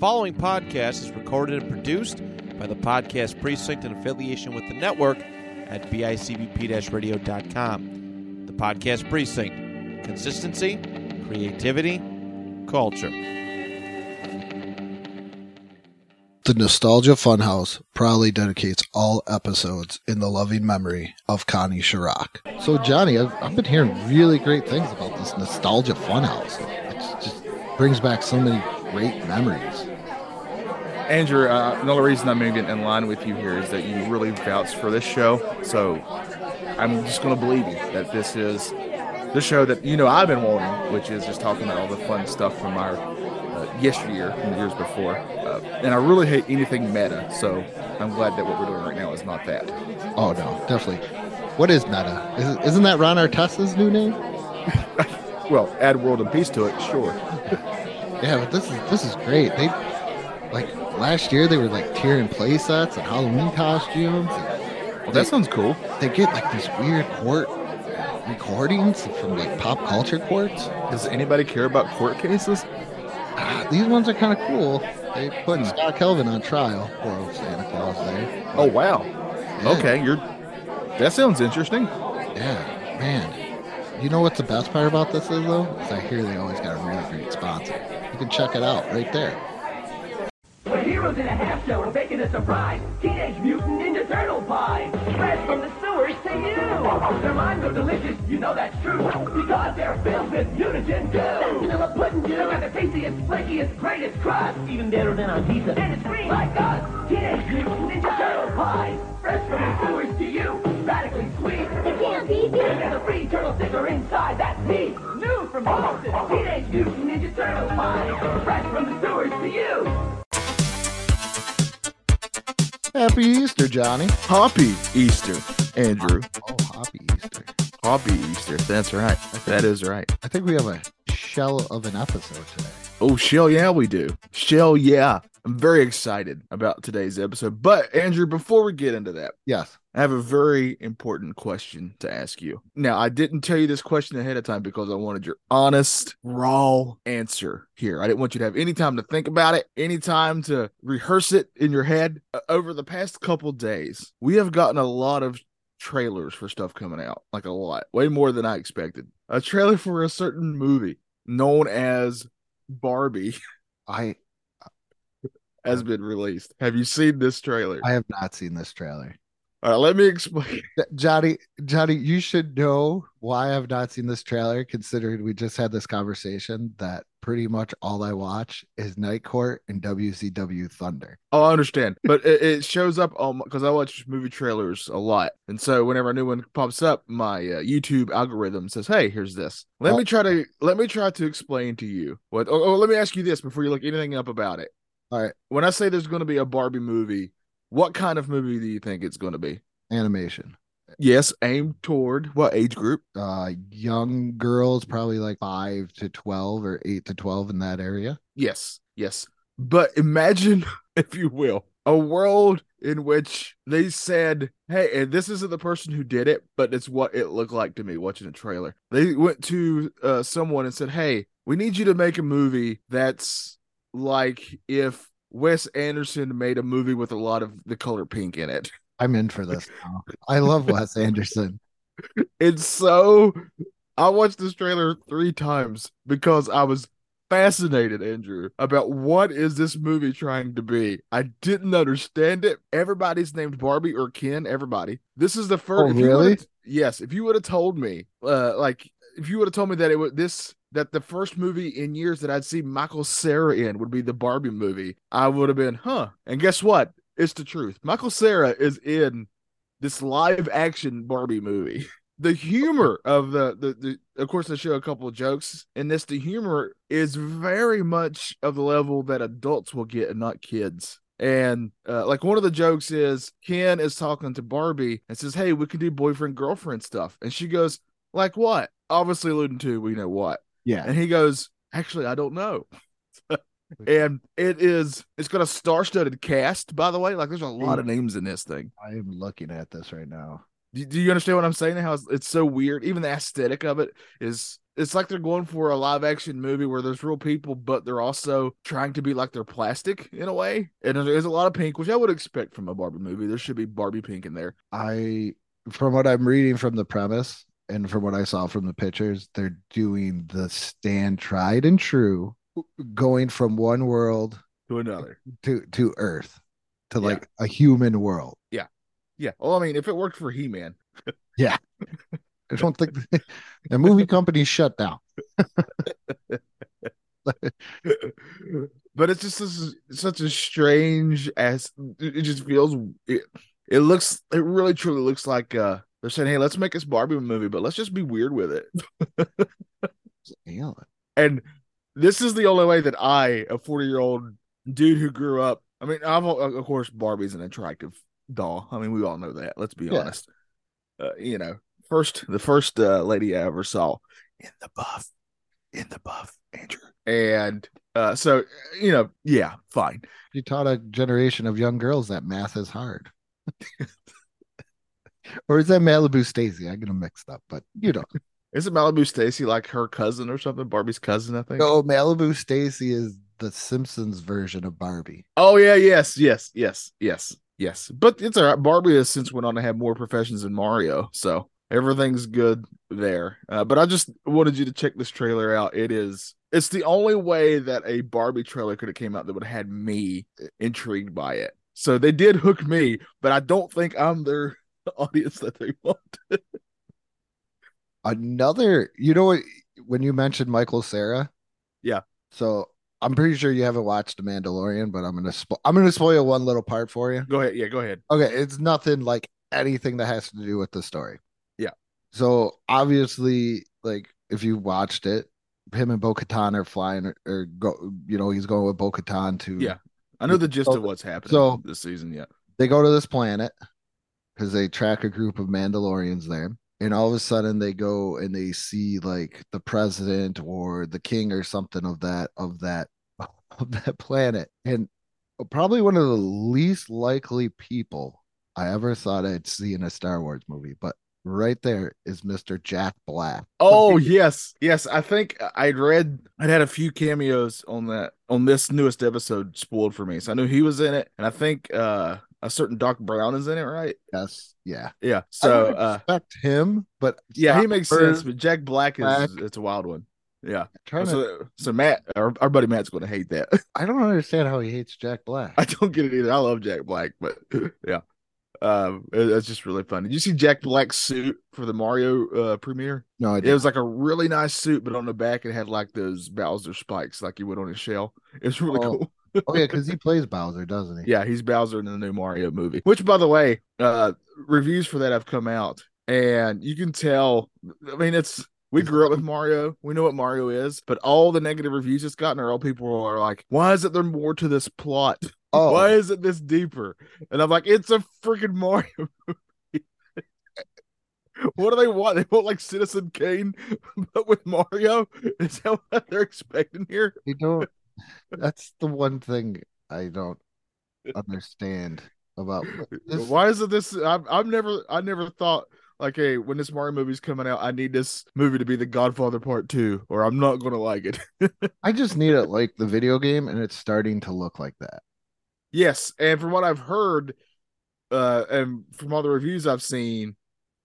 following podcast is recorded and produced by the Podcast Precinct in affiliation with the network at bicbp radio.com. The Podcast Precinct consistency, creativity, culture. The Nostalgia Funhouse proudly dedicates all episodes in the loving memory of Connie Chirac. So, Johnny, I've, I've been hearing really great things about this Nostalgia Funhouse. It just brings back so many great memories. Andrew, uh, another reason I'm moving in line with you here is that you really vouch for this show. So I'm just going to believe you that this is the show that you know I've been wanting, which is just talking about all the fun stuff from our uh, yesteryear and the years before. Uh, and I really hate anything meta, so I'm glad that what we're doing right now is not that. Oh no, definitely. What is meta? Is, isn't that Ron Artest's new name? well, add world and peace to it, sure. yeah, but this is this is great. They like last year they were like tearing play sets and Halloween costumes. And well, that sounds cool. They get like these weird court recordings from like pop culture courts. Does anybody care about court cases? Uh, these ones are kind of cool. They put hmm. Scott Calvin on trial. Poor Santa Claus there. Oh wow. Yeah. Okay, you're. That sounds interesting. Yeah, man. You know what the best part about this is though? Is I hear they always got a really great sponsor. You can check it out right there. We're heroes in a half shell, we're baking a surprise. Teenage Mutant Ninja Turtle pie. Fresh from the sewers to you. Their minds are delicious, you know that's true. Because they're filled with mutagen goo. Vanilla pudding goo. And the tastiest, flakiest, greatest crust. Even better than our pizza. And it's green like us. Teenage Mutant Ninja Turtle pie. Fresh from the sewers to you. Radically sweet. It can't be beat. And a free turtle sticker inside, that's me. New from Boston. Teenage Mutant Ninja Turtle pie. Fresh from the sewers to you. Happy Easter, Johnny. Happy Easter, Andrew. Oh, happy Easter. Happy Easter. That's right. That is right. I think we have a shell of an episode today. Oh, shell, yeah, we do. Shell, yeah. I'm very excited about today's episode. But, Andrew, before we get into that, yes, I have a very important question to ask you. Now, I didn't tell you this question ahead of time because I wanted your honest, raw answer here. I didn't want you to have any time to think about it, any time to rehearse it in your head. Uh, over the past couple days, we have gotten a lot of trailers for stuff coming out, like a lot, way more than I expected. A trailer for a certain movie known as Barbie. I has been released. Have you seen this trailer? I have not seen this trailer. All right, let me explain. Johnny, Johnny, you should know why I've not seen this trailer, considering we just had this conversation that pretty much all I watch is Night Court and WCW Thunder. Oh, I understand. But it, it, shows up on because I watch movie trailers a lot. And so whenever a new one pops up, my uh, YouTube algorithm says, Hey, here's this. Let oh. me try to let me try to explain to you what oh, oh, let me ask you this before you look anything up about it. All right. When I say there's going to be a Barbie movie, what kind of movie do you think it's going to be? Animation. Yes, aimed toward what age group? Uh young girls, probably like 5 to 12 or 8 to 12 in that area. Yes. Yes. But imagine, if you will, a world in which they said, Hey, and this isn't the person who did it, but it's what it looked like to me watching the trailer. They went to uh, someone and said, Hey, we need you to make a movie that's like if Wes Anderson made a movie with a lot of the color pink in it. I'm in for this now. I love Wes Anderson. It's so I watched this trailer three times because I was fascinated, Andrew, about what is this movie trying to be. I didn't understand it. Everybody's named Barbie or Ken. Everybody. This is the first. Oh, really? Yes. If you would have told me, uh, like, if you would have told me that it was this that the first movie in years that I'd see Michael Cera in would be the Barbie movie, I would have been, huh? And guess what? It's the truth. Michael Cera is in this live action Barbie movie. The humor of the, the, the of course they show a couple of jokes in this. The humor is very much of the level that adults will get and not kids. And uh, like one of the jokes is Ken is talking to Barbie and says, Hey, we can do boyfriend girlfriend stuff. And she goes, Like what? Obviously alluding to we know what. Yeah. And he goes, Actually, I don't know. and it is it's got a star-studded cast, by the way. Like there's a lot of names in this thing. I am looking at this right now. Do, do you understand what I'm saying? How it's, it's so weird. Even the aesthetic of it is. It's like they're going for a live action movie where there's real people, but they're also trying to be like they're plastic in a way. And there's, there's a lot of pink, which I would expect from a Barbie movie. There should be Barbie pink in there. I, from what I'm reading from the premise and from what I saw from the pictures, they're doing the stand tried and true, going from one world To another. to to Earth, to Yeah. like a human world. Yeah. Yeah. Well, I mean, if it worked for He Man, yeah. I don't think the movie company shut down. but it's just this, such a strange as it it just feels it, it looks it really truly looks like uh they're saying hey let's make this barbie movie but let's just be weird with it. And this is the only way that i a 40 year old dude who grew up i mean i've of course barbie's an attractive doll. I mean we all know that let's be Yeah. honest. Uh, you know first the first uh, lady i ever saw in the buff in the buff andrew. And uh so you know yeah fine. You taught a generation of young girls that math is hard. or is that Malibu Stacy? I get them mixed up, but you know. isn't malibu stacy like her cousin or something? Barbie's cousin i think? No, Malibu Stacy is the Simpsons version of Barbie. oh yeah yes yes yes yes yes. But it's all right. Barbie has since went on to have more professions than mario so everything's good there. Uh, but i just wanted you to check this trailer out. It is it's the only way that a barbie trailer could have came out that would have had me intrigued by it. So they did hook me but i don't think i'm their audience that they want Another, you know what? When you mentioned Michael Cera, Yeah. So I'm pretty sure you haven't watched The Mandalorian, but I'm gonna spo- I'm gonna spoil one little part for you. go ahead yeah go ahead Okay, it's nothing like anything that has to do with the story. Yeah. So obviously, like if you watched it, him and Bo Katan are flying or, or go, you know, he's going with Bo Katan to Yeah. i know the gist So- of what's happening so- this season yeah they go to this planet because they track a group of Mandalorians there. And all of a sudden they go and they see like the president or the king or something of that of that of that planet. And probably one of the least likely people I ever thought I'd see in a Star Wars movie. But right there is Mr. Jack Black. Oh yes, yes. I think I'd read I'd had a few cameos on that on this newest episode spoiled for me. So I knew he was in it, and I think uh a certain Doc Brown is in it, right? Yes, yeah. Yeah. So I uh him, but yeah, he makes Bird- sense. But Jack Black is Black. it's a wild one. Yeah. trying to, So so Matt, our, our buddy Matt's going to hate that. I don't understand how he hates Jack Black. I don't get it either. I love Jack Black, but yeah. Um, it- it's just really fun. Did you see Jack Black's suit for the Mario uh premiere? no, I It was like a really nice suit, but on the back it had like those Bowser spikes, like you would on his shell. It's really Oh. cool. Oh yeah, because he plays Bowser, doesn't he? Yeah, he's Bowser in the new Mario movie. Which, by the way, uh, reviews for that have come out, and you can tell. I mean, it's we grew up with Mario. We know what Mario is, but all the negative reviews it's gotten are all people are like, "Why is it there more to this plot? Oh, Why is it this deeper?" And I'm like, "It's a freaking Mario." movie." What do they want? They want like Citizen Kane, but with Mario. Is that what they're expecting here? I don't. That's the one thing I don't understand about this. Why is it this? I've, I've never, I never thought like, hey, when this Mario movie's coming out, I need this movie to be The Godfather Part Two, or I'm not going to like it. I just need it like the video game, and it's starting to look like that. yes, and from what I've heard, uh, and from all the reviews I've seen,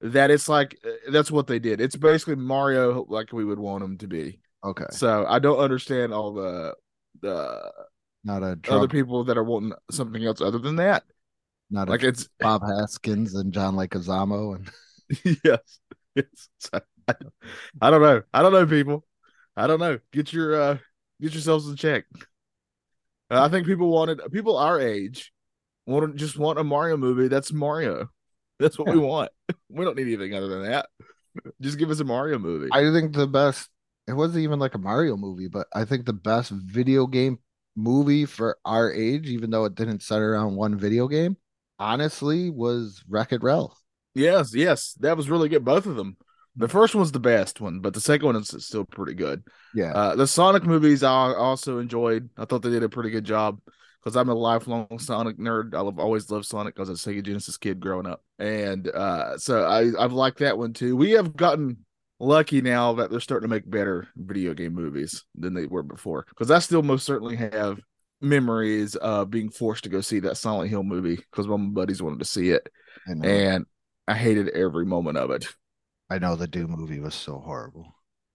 that it's like uh, that's what they did. It's basically Mario like we would want him to be. Okay, So I don't understand all the the not a other people that are wanting something else other than that. not a Like it's Bob Hoskins and John Leguizamo, and yes. yes. So, I, don't, I don't know. I don't know, people. I don't know. Get your uh get yourselves in check. Uh, I think people wanted people our age want just want a Mario movie. That's Mario. That's what we want. We don't need anything other than that. Just give us a Mario movie. I think the best. It wasn't even like a Mario movie, but I think the best video game movie for our age, even though it didn't center around one video game, honestly, was Wreck It Ralph. yes, yes, that was really good. Both of them. The first one's the best one, but the second one is still pretty good. Yeah, Uh, the Sonic movies I also enjoyed. I thought they did a pretty good job. because I'm a lifelong Sonic nerd. I've always loved Sonic because I was a Sega Genesis kid growing up, and uh, so I I've liked that one too. We have gotten lucky now that they're starting to make better video game movies than they were before. Because I still most certainly have memories of being forced to go see that Silent Hill movie because one of my buddies wanted to see it, I and I hated every moment of it. I know the Doom movie was so horrible.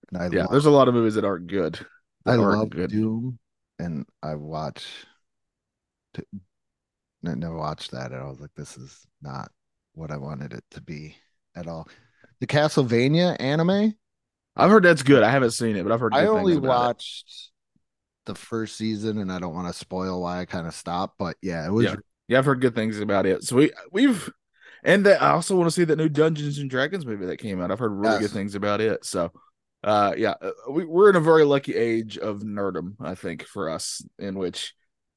And I Yeah, love, there's a lot of movies that aren't good. I aren't love good. Doom, and I watch. t- I never watched that, and I was like, "This is not what I wanted it to be at all." The Castlevania anime. I've heard that's good. I haven't seen it, but I've heard. I only things about it. watched the first season, and I don't want to spoil why I kind of stopped. But yeah, it was. Yeah. Yeah, I've heard good things about it. So we we've and that I also want to see that new Dungeons and Dragons movie that came out. I've heard really Yes. good things about it. So uh yeah, uh, we, we're in a very lucky age of nerdum, I think, for us, in which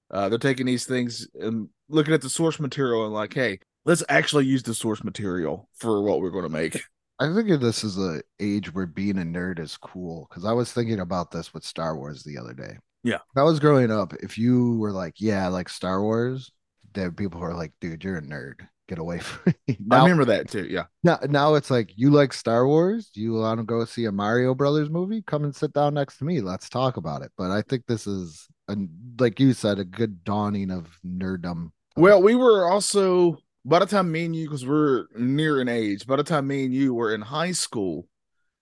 uh they're taking these things and looking at the source material and like, hey, let's actually use the source material for what we're going to make. I think this is a age where being a nerd is cool because I was thinking about this with Star Wars the other day. Yeah. When I was growing up, if you were like, yeah, I like Star Wars, there were people who are like, dude, you're a nerd. Get away from me. I remember that too. Yeah. now, now it's like, you like Star Wars? Do you want to go see a Mario Brothers movie? Come and sit down next to me. Let's talk about it. But I think this is, a, like you said, a good dawning of nerddom. Well, we were also by the time me and you, because we're near an age, by the time me and you were in high school,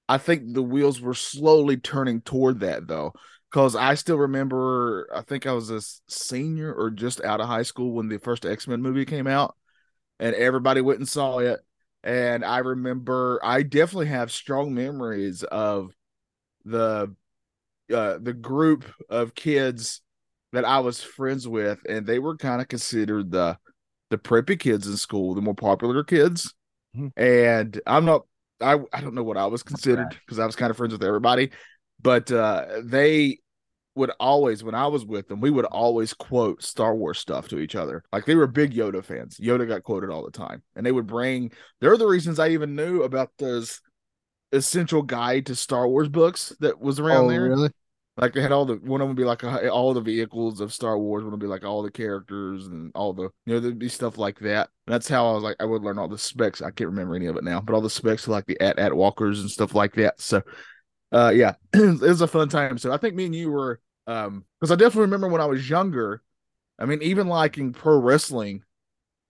I think the wheels were slowly turning toward that though. Because I still remember, I think I was a senior or just out of high school when the first X Men movie came out, and everybody went and saw it. And I remember, I definitely have strong memories of the uh, the group of kids that I was friends with, and they were kind of considered the the preppy kids in school, the more popular kids. Mhm. And I'm not, I I don't know what I was considered because I was kind of friends with everybody, but uh, they would always, when I was with them, we would always quote Star Wars stuff to each other. Like they were big Yoda fans. Yoda got quoted all the time, and they would bring. They're the reasons I even knew about this essential guide to Star Wars books that was around Oh, there. really? Like they had all the one of them would be like uh, all the vehicles of Star Wars, one would be like all the characters and all the you know there'd be stuff like that. That's how I was like I would learn all the specs. I can't remember any of it now, but all the specs like the AT-AT walkers and stuff like that. So, uh, yeah, it was a fun time. So I think me and you were um because I definitely remember when I was younger. I mean, even liking pro wrestling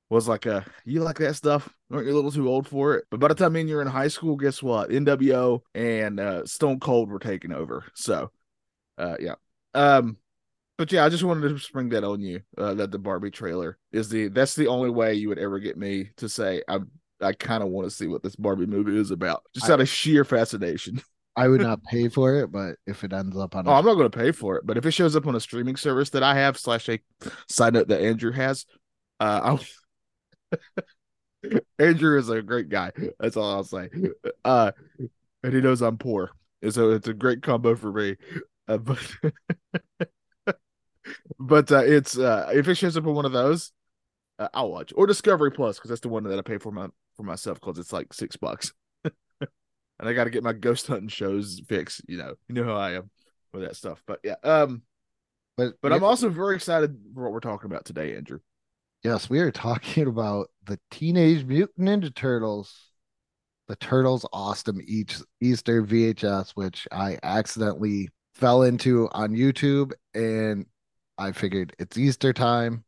was like a you like that stuff? Aren't you a little too old for it? But by the time me and you're in high school, guess what? NWO and uh, Stone Cold were taking over. So uh yeah. Um but yeah i just wanted to spring that on you uh that the barbie trailer is the that's the only way you would ever get me to say i i kind of want to see what this barbie movie is about just I- out of sheer fascination. I would not pay for it, but if it ends up on oh a i'm not going to pay for it but if it shows up on a streaming service that i have slash a side note that andrew has uh i'll andrew is a great guy that's all i'll say. Uh and he knows i'm poor and so it's a great combo for me uh, but but uh, it's uh if it shows up on one of those uh, i'll watch. Or discovery plus because that's the one that i pay for my for myself because it's like six bucks. And i got to get my ghost hunting shows fixed you know. You know how i am with that stuff. But yeah um but but i'm also very excited for what we're talking about today andrew. Yes, we are talking about the Teenage Mutant Ninja Turtles, the Turtles Awesome each Easter VHS, which I accidentally fell into on YouTube, and I figured it's Easter time.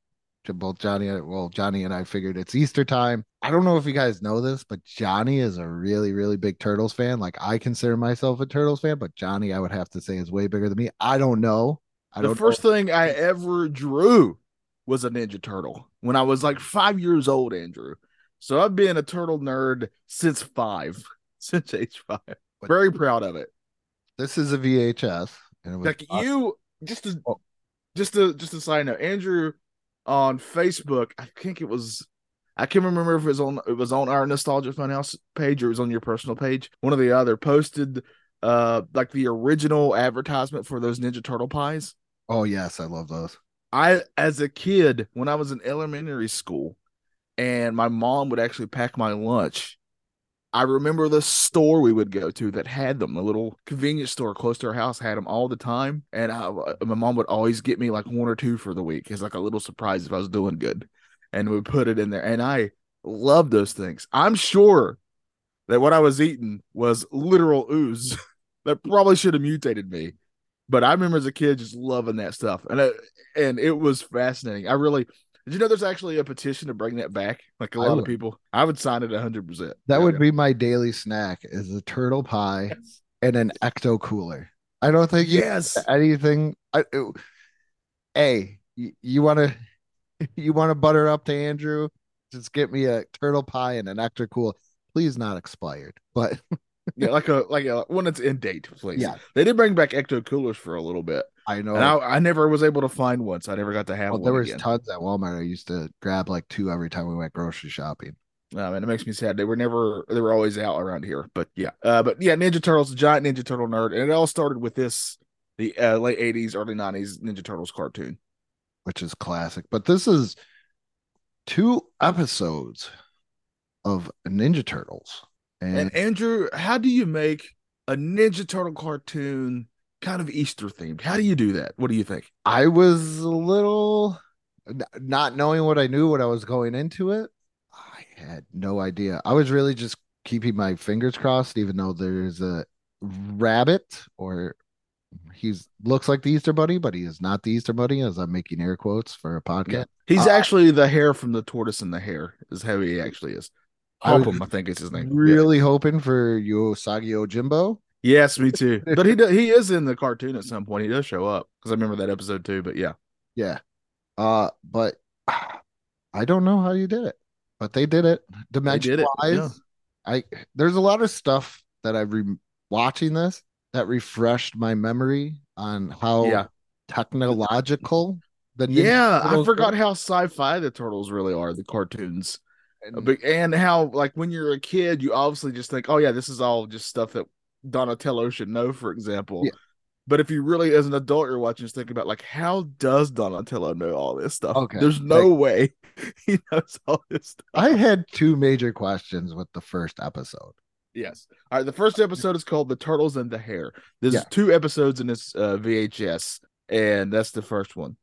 To both Johnny, well, Johnny and I figured it's Easter time. I don't know if you guys know this, but Johnny is a really, really big Turtles fan. Like I consider myself a Turtles fan, but Johnny, I would have to say, is way bigger than me. I don't know. I the don't first know. thing i ever drew was a ninja turtle when i was like five years old andrew so i've been a turtle nerd since five since age five very proud of it this is a VHS, and it was like you just to Oh. just to just a side note andrew on facebook i think it was i can't remember if it was on it was on our nostalgia funhouse page or it was on your personal page one or the other posted uh like the original advertisement for those ninja turtle pies Oh yes, I love those. I, as a kid, when I was in elementary school, and my mom would actually pack my lunch, I remember the store we would go to that had them. The little convenience store close to our house had them all the time, and I, uh, my mom would always get me like one or two for the week as like a little surprise if I was doing good, and we put it in there. And I love those things. I'm sure that what I was eating was literal ooze that probably should have mutated me, but I remember as a kid just loving that stuff, and it, and it was fascinating. I really did you know there's actually a petition to bring that back? Like a lot of people, I would sign it 100. percent That would be my daily snack is a turtle pie and an ecto cooler. I don't think yes. anything. I, it- hey, you, you want to you want to butter up to Andrew? Just get me a turtle pie and an ecto cool. Please not expired, but yeah, like a like a when it's in date, please. yeah, They did bring back ecto coolers for a little bit, I know. and I, I never was able to find one, so I never got to have Well, one. there was again. tons at Walmart. I used to grab like two every time we went grocery shopping. Um, and it makes me sad. They were never, they were always out around here. But yeah, uh, but yeah, Ninja Turtles, giant Ninja Turtle nerd, and it all started with this, the uh, late '80s, early '90s Ninja Turtles cartoon. which is classic. But this is two episodes of Ninja Turtles. And, And Andrew, how do you make a Ninja Turtle cartoon kind of Easter themed? How do you do that? What do you think? I was a little not knowing what I knew when I was going into it. I had no idea. I was really just keeping my fingers crossed, even though there's a rabbit or he's looks like the Easter Bunny, but he is not the Easter Bunny, as I'm making air quotes for a podcast. He's Uh, actually the hair from the tortoise and the hare, is how he actually is. I Hopham, I think is his name. Yeah. Really hoping for Usagi Yojimbo. Yes, me too. But he do, he is in the cartoon at some point. He does show up because I remember that episode too. But yeah, Yeah. Uh, but I don't know how you did it, but they did it. Dimension did it, wise, yeah. I there's a lot of stuff that I've re watching this that refreshed my memory on how Yeah. technological the yeah, I forgot how sci-fi the turtles really are. The cartoons. And- and how like when you're a kid you obviously just think oh yeah this is all just stuff that donatello should know for example. Yeah. but if you really as an adult you're watching just think about like how does donatello know all this stuff? Okay, there's no way he knows all this stuff. I had two major questions with the first episode. yes. All right the first episode is called the turtles and the hare. There's Yeah. two episodes in this uh, vhs and that's the first one.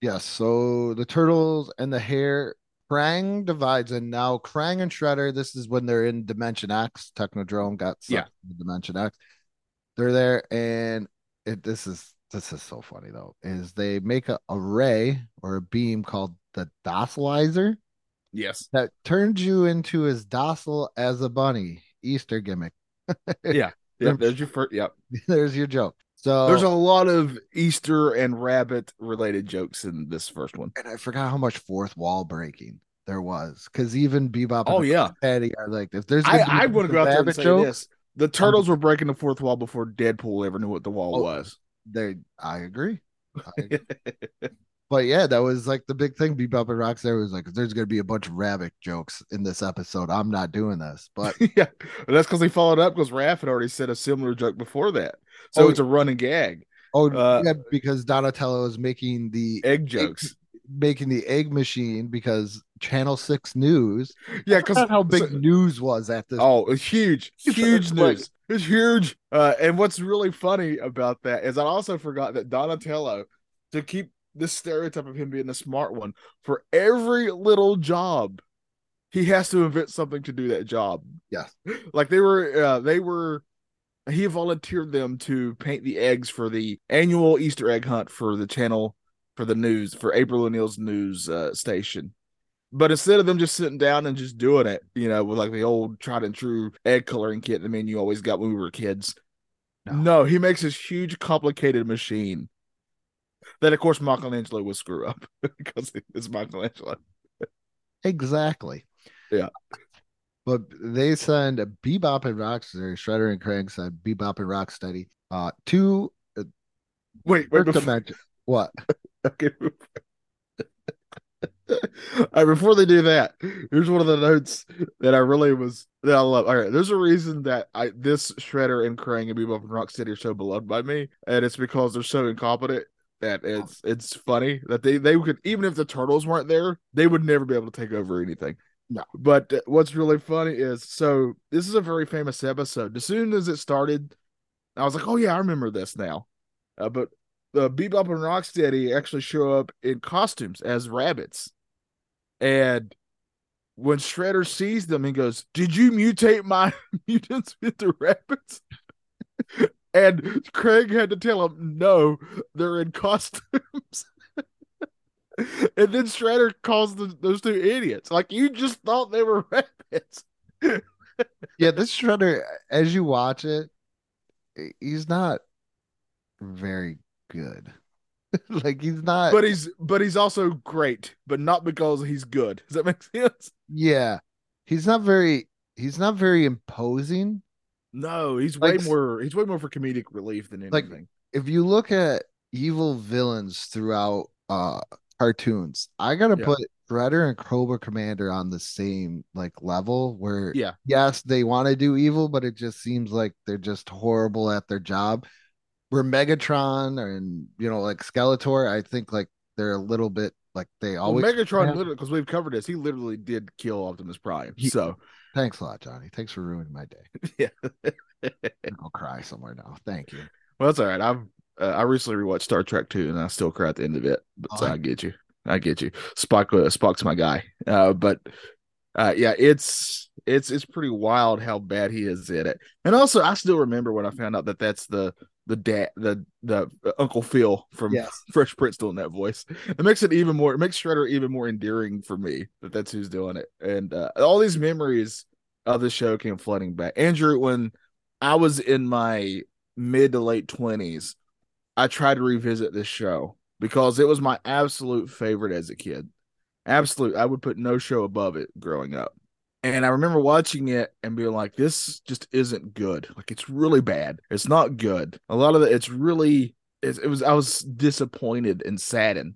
Yes, so the turtles and the hare, Krang divides, and now Krang and Shredder. This is when they're in Dimension X. Technodrome got sucked Yeah. into Dimension X. They're there, and it. This is this is so funny though. Is they make a, array or a beam called the Docilizer yes that turns you into as docile as a bunny. Easter gimmick. yeah yeah there's your first yep There's your joke. So there's a lot of easter and rabbit related jokes in this first one and I forgot how much fourth wall breaking there was because even Bebop. Oh, yeah. Patty are like if there's. I, I want to go out there and say joke, this. The turtles were breaking the fourth wall before Deadpool ever knew what the wall Oh, was. They, I agree. I agree. but yeah, that was like the big thing. Bebop and Rocksteady was like, "There's gonna be a bunch of rabbit jokes in this episode. I'm not doing this." But yeah, that's because he followed up because Raph had already said a similar joke before that. So Oh, it's a running gag. oh Uh, yeah, because Donatello is making the Egg jokes. making the egg machine because Channel Six News. Yeah, because how big news was at this. Oh, it's huge, huge news. It's huge. Uh, and what's really funny about that is I also forgot that Donatello, to keep this stereotype of him being a smart one, for every little job, he has to invent something to do that job. Yes. Like they were, uh, they were. He volunteered them to paint the eggs for the annual Easter egg hunt for the channel for the news for April O'Neil's news uh, station. But instead of them just sitting down and just doing it, you know, with like the old tried and true egg coloring kit, I mean, you always got when we were kids. No. No, he makes this huge, complicated machine that, of course, Michelangelo would screw up because it's Michelangelo. Exactly. Yeah. But they send Bebop and Rocksteady, Shredder and Krang send Bebop and Rocksteady uh to Wait, wait, Earth before. What? okay. All right, before they do that, here's one of the notes that I really was that I love. All right, there's a reason that I this Shredder and Krang and Bebop and Rocksteady are so beloved by me, and it's because they're so incompetent that it's it's funny that they they could even if the turtles weren't there, they would never be able to take over anything. No. But uh, what's really funny is so this is a very famous episode. As soon as it started, I was like, oh yeah, I remember this now. Uh, but the Bebop and Rocksteady actually show up in costumes as rabbits. And when Shredder sees them, he goes, Did you mutate my mutants into rabbits? and Krang had to tell him, No, they're in costumes. and then Shredder calls the, those two idiots. Like, you just thought they were rabbits. yeah, this Shredder, as you watch it, he's not very good. like he's not But he's but he's also great, but not because he's good. Does that make sense? Yeah. He's not very he's not very imposing. No, he's way more he's way more for comedic relief than anything. Like-. If you look at evil villains throughout uh cartoons, I gotta Yeah. put Shredder and Cobra Commander on the same like level where Yeah. yes, they want to do evil, but it just seems like they're just horrible at their job. Where Megatron and you know, like Skeletor, I think like they're a little bit like they Well, always Megatron Yeah. literally because we've covered this, he literally did kill Optimus Prime. He- so Thanks a lot, Johnny. Thanks for ruining my day. yeah. I'll cry somewhere now. Thank you. Well, that's all right. I've uh, I recently rewatched Star Trek 2 and I still cry at the end of it. But so Oh. I get you. I get you. Spock uh, Spock's my guy. Uh, but uh, yeah, it's it's it's pretty wild how bad he is at it. And also, I still remember when I found out that that's the the dad the the uh, Uncle Phil from Yes. Fresh Prince doing that voice. It makes it even more. It makes Shredder even more endearing for me that that's who's doing it. And uh, all these memories of the show came flooding back. Andrew, when I was in my mid to late twenties, I tried to revisit this show because it was my absolute favorite as a kid. Absolute, I would put no show above it growing up. And I remember watching it and being like, "This just isn't good. Like, it's really bad. It's not good. A lot of it, it's really, it, it was. I was disappointed and saddened.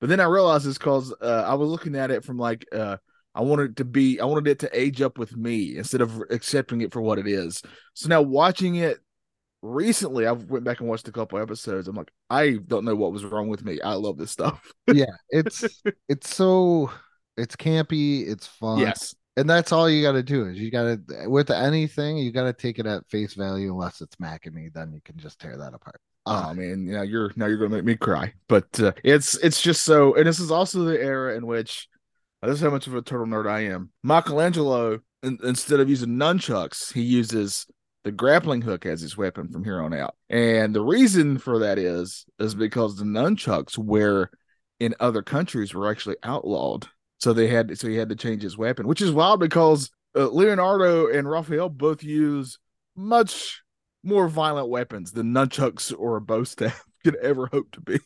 But then I realized it's because uh, I was looking at it from like, uh, I wanted it to be, I wanted it to age up with me instead of accepting it for what it is. So now watching it recently, I went back and watched a couple episodes. I'm like, I don't know what was wrong with me. I love this stuff. Yeah, it's it's so it's campy, it's fun. yes. And that's all you gotta do is you gotta with anything, you gotta take it at face value unless it's Mac and Me, then you can just tear that apart. Oh man, yeah, you're now you're gonna make me cry. But uh, it's it's just so, and this is also the era in which uh, this is how much of a turtle nerd I am. Michelangelo, in, instead of using nunchucks, he uses the grappling hook as his weapon from here on out. And the reason for that is is because the nunchucks, where in other countries, were actually outlawed. So they had so he had to change his weapon, which is wild because uh, Leonardo and Raphael both use much more violent weapons than nunchucks or a bow staff could ever hope to be.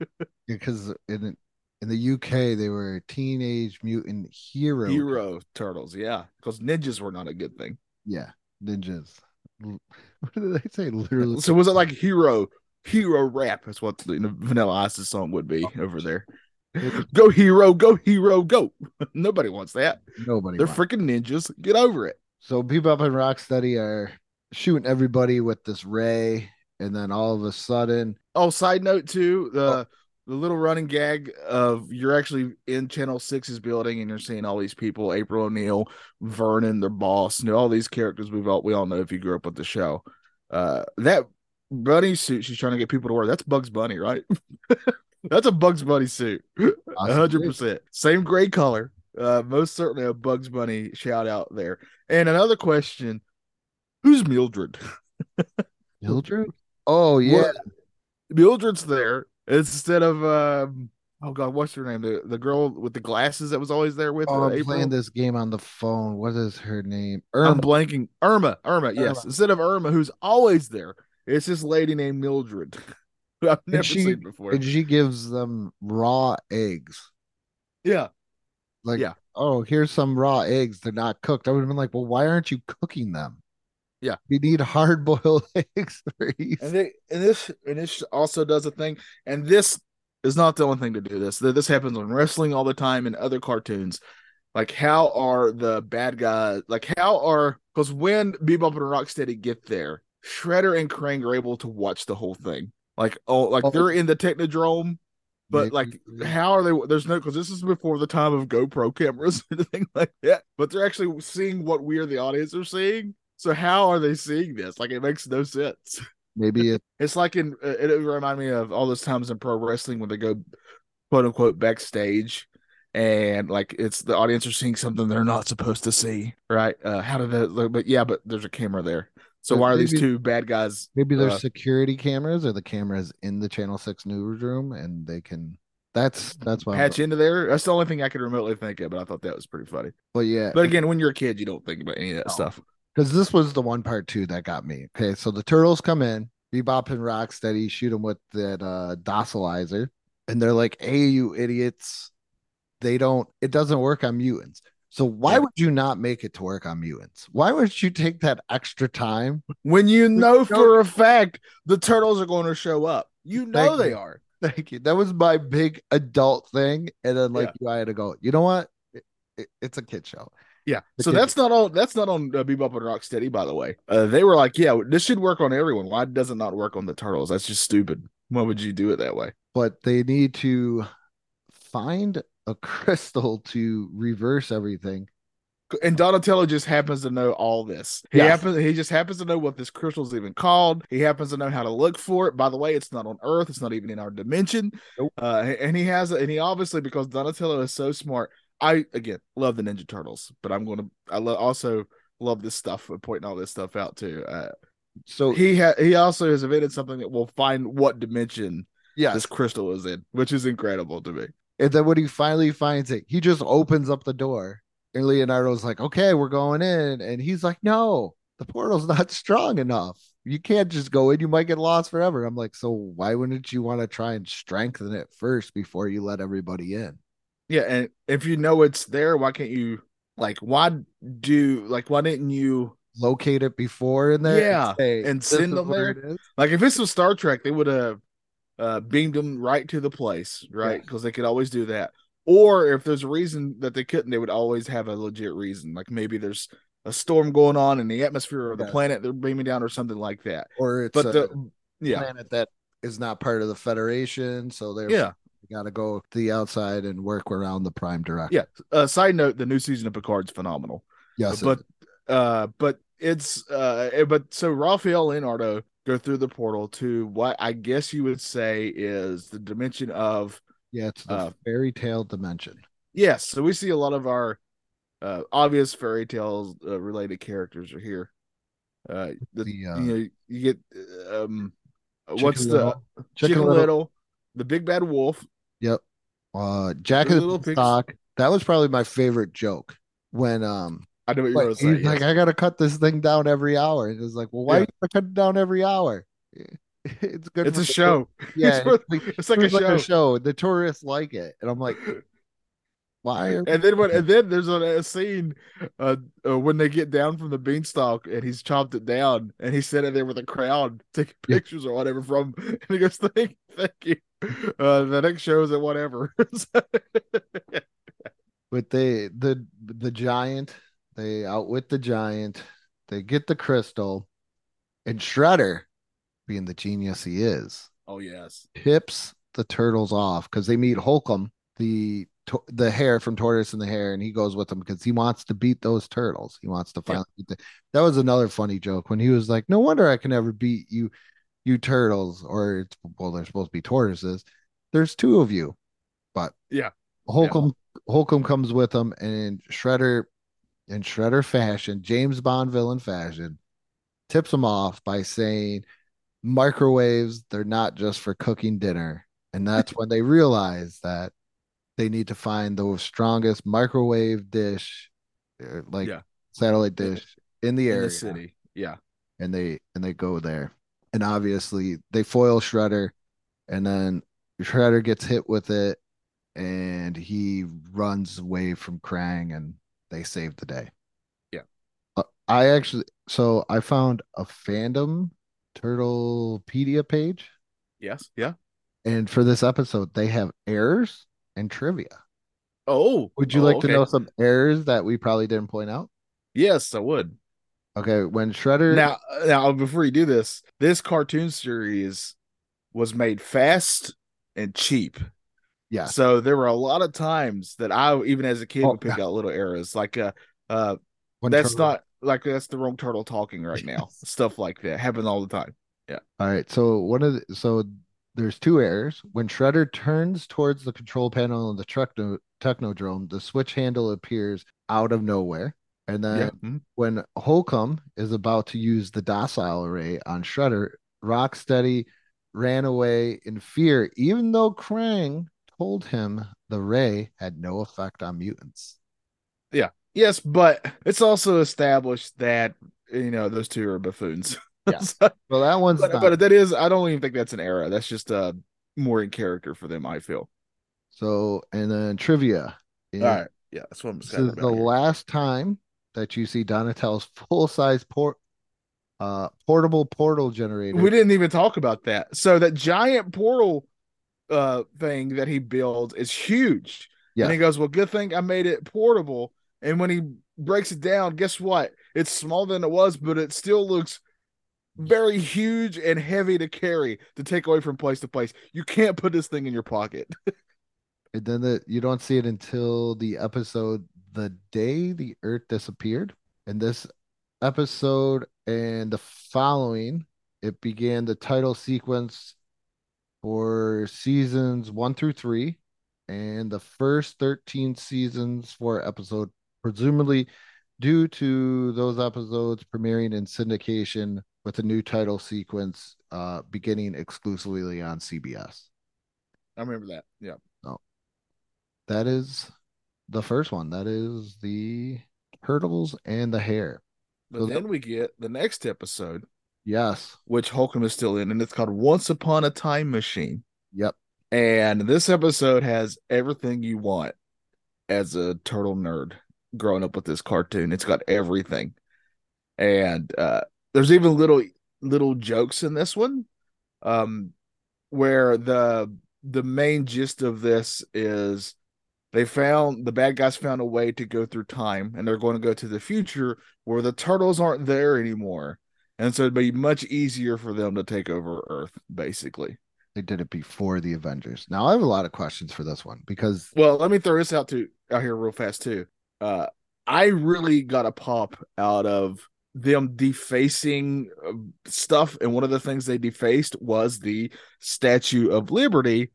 Because in in the UK they were teenage mutant hero Hero turtles, yeah, because ninjas were not a good thing. Yeah, ninjas. What did they say? Literally So was it like hero hero rap? That's what the Vanilla Ice's song would be over there. Go hero, go hero, go. Nobody wants that. nobody. They're freaking ninjas. Get over it. So Bebop and Rocksteady are shooting everybody with this ray, and then all of a sudden, Oh, side note too, the the little running gag of you're actually in Channel Six's building and you're seeing all these people, April O'Neil, Vernon, their boss, you know, all these characters we've all we all know if you grew up with the show. Uh that bunny suit she's trying to get people to wear, that's Bugs Bunny, right? that's a Bugs Bunny suit. A hundred percent. Same gray color. Uh most certainly a Bugs Bunny shout out there. And another question, who's Mildred? Mildred. Oh yeah, What- Mildred's there instead of um oh god, what's her name? The the girl with the glasses that was always there with oh, I'm April. playing this game on the phone. What is her name? I'm Irma. blanking. Irma, Irma, yes. Irma. Instead of Irma, who's always there, it's this lady named Mildred. I've never she- seen before. and she gives them raw eggs. yeah, Like, Yeah. oh, here's some raw eggs. They're not cooked. I would have been like, well, why aren't you cooking them? Yeah. we need hard boiled eggs and they and this and this also does a thing, and this is not the only thing to do this. This happens on wrestling all the time and other cartoons. Like how are the bad guys? Like how are because when Bebop and Rocksteady get there, Shredder and Krang are able to watch the whole thing. Like oh, like Oh. they're in the Technodrome, But like, how are they? There's no because this is before the time of GoPro cameras or anything like that. But they're actually seeing what we are the audience are seeing. So how are they seeing this? Like, it makes no sense. maybe it, It's like in uh, it, it remind me of all those times in pro wrestling when they go quote unquote backstage and like it's the audience are seeing something they're not supposed to see, right? Uh how did that but yeah, but there's a camera there. So why are these two bad guys? maybe there's Uh, security cameras or the cameras in the Channel Six newsroom, and they can. That's that's why. Patch into there. That's the only thing I could remotely think of, but I thought that was pretty funny. But yeah, But again, when you're a kid, you don't think about any of that No. stuff. because this was the one part too that got me. Okay, so the turtles come in, Bebop and Rocksteady shoot them with that uh docilizer, and they're like, "Hey, you idiots! They don't. It doesn't work on mutants. So why Yeah. would you not make it to work on mutants? Why would you take that extra time? When you know for a fact the turtles are going to show up. You know Thank they you. are. Thank you. That was my big adult thing, and then like Yeah. I had to go. You know what? It, it- it's a kid show. Yeah. The So that's not on that's not on uh, Bebop and Rocksteady, by the way. Uh, they were like, yeah, this should work on everyone. Why does it not work on the turtles? That's just stupid. Why would you do it that way? But they need to find a crystal to reverse everything. And Donatello just happens to know all this. He Yes. happens he just happens to know what this crystal is even called. He happens to know how to look for it. By the way, it's not on Earth, it's not even in our dimension. Nope. Uh and he has and he obviously because Donatello is so smart. I again love the Ninja Turtles, but I'm gonna I lo- also love this stuff and pointing all this stuff out too. Uh So he ha- he also has invented something that will find what dimension yes, this crystal is in, which is incredible to me. And then when he finally finds it, he just opens up the door, and Leonardo's like, "Okay, we're going in," and he's like, "No, the portal's not strong enough. You can't just go in. You might get lost forever." I'm like, "So why wouldn't you want to try and strengthen it first before you let everybody in?" Yeah, and if you know it's there, why can't you like why do like why didn't you Locate it before in there, Yeah, say, and "This send them there. like if this was Star Trek, they would have uh beamed them right to the place, right? Yeah. Because they could always do that. Or if there's a reason that they couldn't, they would always have a legit reason. Like maybe there's a storm going on in the atmosphere of the Yeah. planet they're beaming down or something like that. Or it's But the yeah, planet that is not part of the Federation, so they're yeah. got to go to the outside and work around the Prime Directive. Yeah. Uh, side note: the new season of Picard's phenomenal. Yes, but uh, but it's uh, eh, but so Raphael Leonardo go through the portal to what I guess you would say is the dimension of Yeah, it's the Uh, fairy tale dimension. yes. So we see a lot of our uh, obvious fairy tales uh, related characters are here. Uh, the, The, uh, you know you get um, Chicken what's the Chicken, Chicken Little, Little. the Big Bad Wolf. Yep. Uh, Jack of little the. Stock. That was probably my favorite joke when um I know what you're like, going he's like. I gotta cut this thing down every hour. And it's like, well, why Yeah. you cut it down every hour? It's good. it's a the- show. Yeah, it's, it's like, it's like a like show. a show. The tourists like it, and I'm like, why? And then when and then there's a, a scene uh, uh when they get down from the beanstalk and he's chopped it down and he's sitting there with a crowd taking Yeah. pictures or whatever from and he goes thank thank you uh the next show is at whatever But they the the giant, they outwit the giant. They get the crystal, and Shredder, being the genius he is, oh yes tips the turtles off because they meet Holcomb, the the hare from Tortoise and the Hare, and he goes with them because he wants to beat those turtles. He wants to Yeah. beat the. That was another funny joke when he was like, "No wonder I can never beat you, you turtles." Or it's, well, they're supposed to be tortoises. There's two of you, but Yeah. Holcomb Holcomb comes with them, and Shredder, in Shredder fashion, James Bond villain fashion, tips them off by saying, "Microwaves, they're not just for cooking dinner." And that's when they realize that they need to find the strongest microwave dish, uh, like Yeah. satellite dish in the in area the city yeah and they and they go there and obviously they foil shredder and then shredder gets hit with it and he runs away from krang and they saved the day. Yeah. Uh, i actually so i found a fandom turtlepedia page. Yes. Yeah. And for this episode they have errors and trivia. Oh. Would you Oh, like okay. to know some errors that we probably didn't point out? Yes i would. Okay when shredder now now before you do this this cartoon series was made fast and cheap Yeah. So there were a lot of times that I, even as a kid, Oh, would pick out little errors like, uh, uh, that's turtle- not like that's the wrong turtle talking right now. Stuff like that happen all the time. Yeah. All right. So one of the, so there's two errors. When Shredder turns towards the control panel of the techno, Technodrome, the switch handle appears out of nowhere. And then Yeah. Mhm. when Holcomb is about to use the docile array on Shredder, Rocksteady ran away in fear, even though Krang told him the ray had no effect on mutants. Yeah. Yes, but it's also established that you know those two are buffoons. Yeah. So- Well, that one's but, not. but that is, I don't even think that's an error. That's just uh more in character for them. I feel. so, and then trivia. All right. Yeah, that's what I'm This saying. is the last time that you see Donatello's full-size port uh portable portal generator. We didn't even talk about that. So that giant portal uh thing that he builds is huge. Yeah. And he goes, Well, good thing I made it portable. And when he breaks it down, guess what? It's smaller than it was, but it still looks very huge and heavy to carry to take away from place to place. You can't put this thing in your pocket. And then the, you don't see it until the episode The Day the Earth Disappeared. In this episode and the following, it began the title sequence for seasons one through three and the first 13 seasons for episode, presumably due to those episodes premiering in syndication with a new title sequence uh, beginning exclusively on CBS. I remember that. Yeah. Oh. That is the first one. That is the turtles and the hare. But So then the- we get the next episode, Yes. which Hokum is still in, and it's called Once Upon a Time Machine. Yep. And this episode has everything you want as a turtle nerd growing up with this cartoon. It's got everything. And uh there's even little little jokes in this one. Um where the the main gist of this is they found the bad guys found a way to go through time and they're going to go to the future where the turtles aren't there anymore. And so it'd be much easier for them to take over Earth, basically. They did it before the Avengers. Now I have a lot of questions for this one because Well, let me throw this out to out here real fast too. Uh, I really got a pop out of them defacing uh, stuff, and one of the things they defaced was the Statue of Liberty.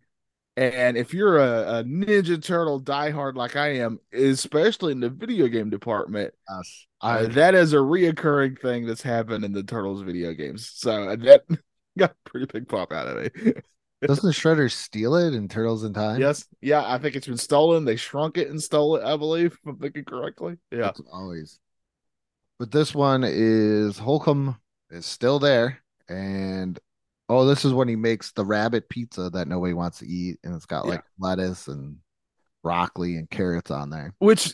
And if you're a, a Ninja Turtle diehard like I am, especially in the video game department, yes, uh, I that is a reoccurring thing that's happened in the Turtles video games. So uh, that got a pretty big pop out of me. doesn't Shredder steal it in Turtles in Time? Yes. Yeah, I think it's been stolen. They shrunk it and stole it, I believe, if I'm thinking correctly. Yeah. That's always. But this one is Hokum is still there, and oh, this is when he makes the rabbit pizza that nobody wants to eat, and it's got Yeah. like lettuce and broccoli and carrots on there. Which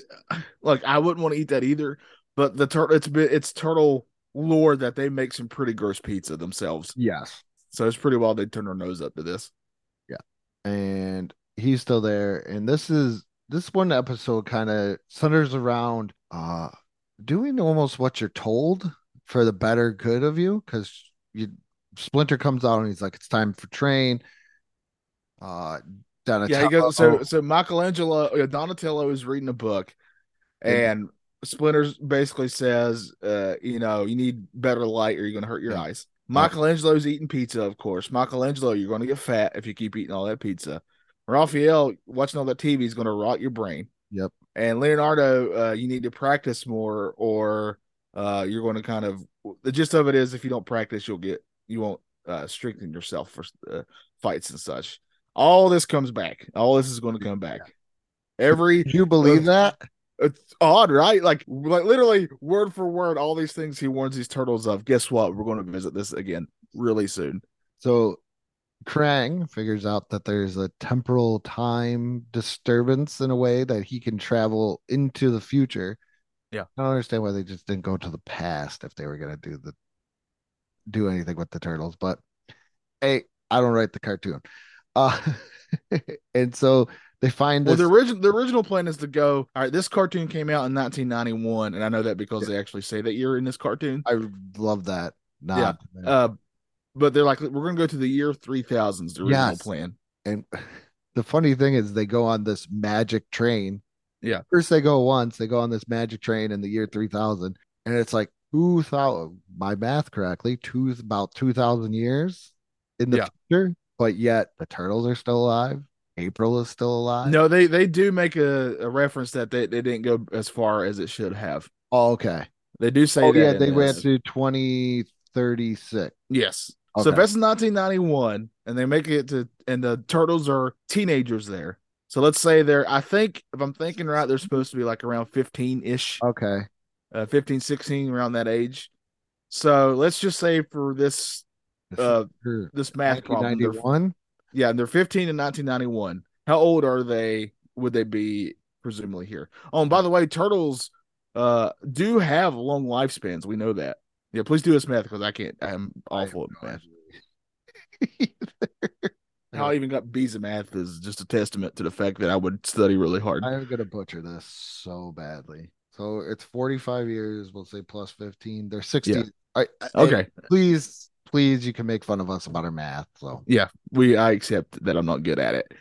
look, I wouldn't want to eat that either, but the turtle it's bit it's turtle lore that they make some pretty gross pizza themselves. Yes. So it's pretty wild they turn their nose up to this. Yeah, and he's still there. And this is this one episode kind of centers around uh doing almost what you're told for the better good of you because you Splinter comes out and he's like, it's time for train. Uh Yeah, he goes so so Michelangelo uh, Donatello is reading a book and Splinters basically says uh, you know, you need better light or you're gonna hurt your Yeah. eyes. Michelangelo's eating pizza, of course. Michelangelo, you're gonna get fat if you keep eating all that pizza. Raphael, watching all that TV is gonna rot your brain. Yep. And Leonardo, uh, you need to practice more, or uh, you're going to kind of. The gist of it is, if you don't practice, you'll get you won't uh, strengthen yourself for uh, fights and such. All this comes back. All this is going to come back. Every you believe that? it's odd, right? Like, like literally word for word, all these things he warns these turtles of. Guess what? We're going to visit this again really soon. So Krang figures out that there's a temporal time disturbance in a way that he can travel into the future. Yeah. I don't understand why they just didn't go to the past if they were gonna do the do anything with the turtles, but hey, I don't write the cartoon. Uh and so they find Well, the original the original plan is to go. All right, this cartoon came out in 1991, and I know that because they actually say that year in this cartoon. I love that. nod. Uh, but they're like, we're going to go to the year 3000s. The original Yes. plan. and the funny thing is they go on this magic train. Yeah. First they go once, they go on this magic train in the year 3000 and it's like two thousand my math correctly, two about 2000 years in the Yeah. future, but yet the turtles are still alive. April is still alive. No, they they do make a, a reference that they, they didn't go as far as it should have. Oh, okay. They do say Oh that. yeah, they went to 2036. Yes. So if that's 1991, and they make it to, and the turtles are teenagers there. So let's say they're, I think, if I'm thinking right, they're supposed to be like around 15 ish, Okay. Uh, 15, 16, around that age. So let's just say for this, uh, this math problem, they're, 1991. yeah, they're 15 in 1991. How old are they? Would they be presumably here? Oh, and by the way, turtles, uh, do have long lifespans. We know that. Yeah, please do this math because I can't. I'm awful at math. How I even got B's in math is just a testament to the fact that I would study really hard. I'm gonna butcher this so badly. So it's 45 years. We'll say plus 15. They're 60. Yeah. I, I- Okay, please, please, you can make fun of us about our math. So, yeah, we I accept that I'm not good at it.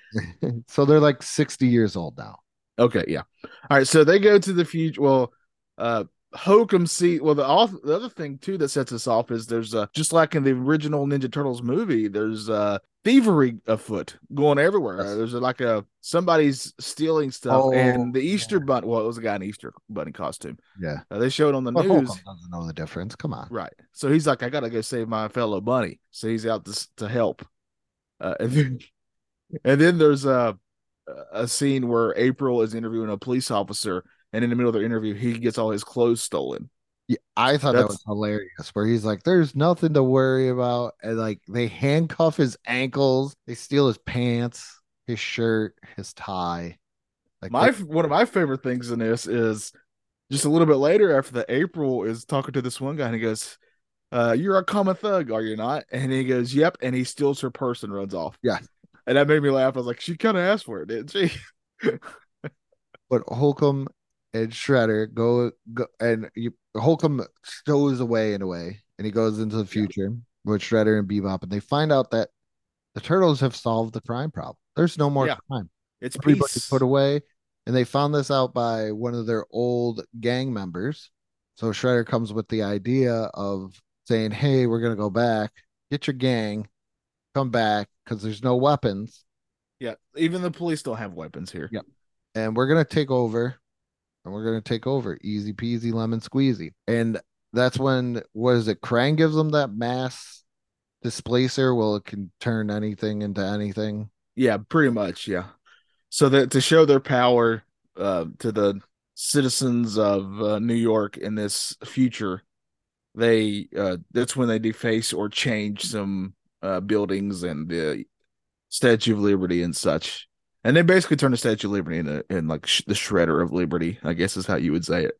so they're like 60 years old now. Okay, yeah. All right, so they go to the future. Well, uh, Hokum see. Well, the off the other thing too that sets us off is there's uh just like in the original Ninja Turtles movie, there's uh thievery afoot going everywhere. There's like a somebody's stealing stuff, Oh, and the Easter yeah. bunny. Well, it was a guy in Easter bunny costume. Yeah. Uh, they showed on the But news. Hokum doesn't know the difference. Come on. Right. So he's like, I gotta go save my fellow bunny. So he's out to to help. Uh, and then, and then there's a a scene where April is interviewing a police officer, and in the middle of their interview, he gets all his clothes stolen. Yeah, I thought that was hilarious. Where he's like, "There's nothing to worry about," and like they handcuff his ankles, they steal his pants, his shirt, his tie. Like My they- one of my favorite things in this is just a little bit later after the April is talking to this one guy, and he goes, uh, "You're a common thug, are you not?" And he goes, "Yep," and he steals her purse and runs off. Yeah. And that made me laugh. I was like, "She kind of asked for it, didn't she?" but Hokum and Shredder go, go and you, Hokum stows away in a way, and he goes into the future with Shredder and Bebop, and they find out that the turtles have solved the crime problem. There's no more Yeah. crime. It's Everybody's peace. put away, and they found this out by one of their old gang members. So Shredder comes with the idea of saying, "Hey, we're gonna go back, get your gang, come back, because there's no weapons." Yeah, even the police don't have weapons here. Yeah. and we're gonna take over, and we're gonna take over, easy peasy lemon squeezy. And that's when what is it? Krang gives them that mass displacer. Well, it can turn anything into anything. Yeah, pretty much. Yeah. So that to show their power uh, to the citizens of uh, New York in this future, they uh, that's when they deface or change some uh, buildings and the Statue of Liberty and such. And they basically turn the Statue of Liberty into in like sh- the Shredder of Liberty, I guess is how you would say it.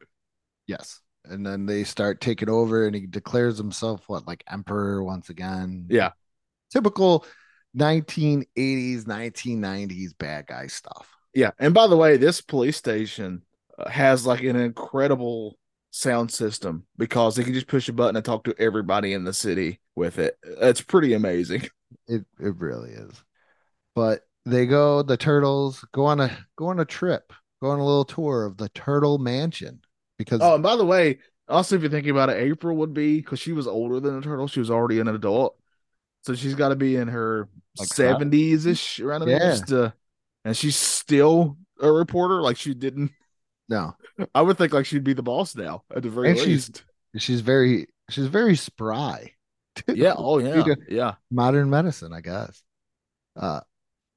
Yes. And then they start taking over, and he declares himself what, like emperor once again. Yeah. Typical 1980s, 1990s bad guy stuff. Yeah, and by the way, this police station uh, has like an incredible sound system because they can just push a button and talk to everybody in the city with it. It's pretty amazing. It it really is. But they go, the turtles go on a go on a trip, go on a little tour of the turtle mansion because Oh, and by the way, also if you're thinking about it, April would be because she was older than a turtle. She was already an adult, so she's got to be in her Like seventies ish around the Yeah. to, and she's still a reporter. Like she didn't. no, I would think like she'd be the boss now at the very And least. she's very she's very spry. Yeah. Oh yeah. Yeah. Modern medicine, I guess. Uh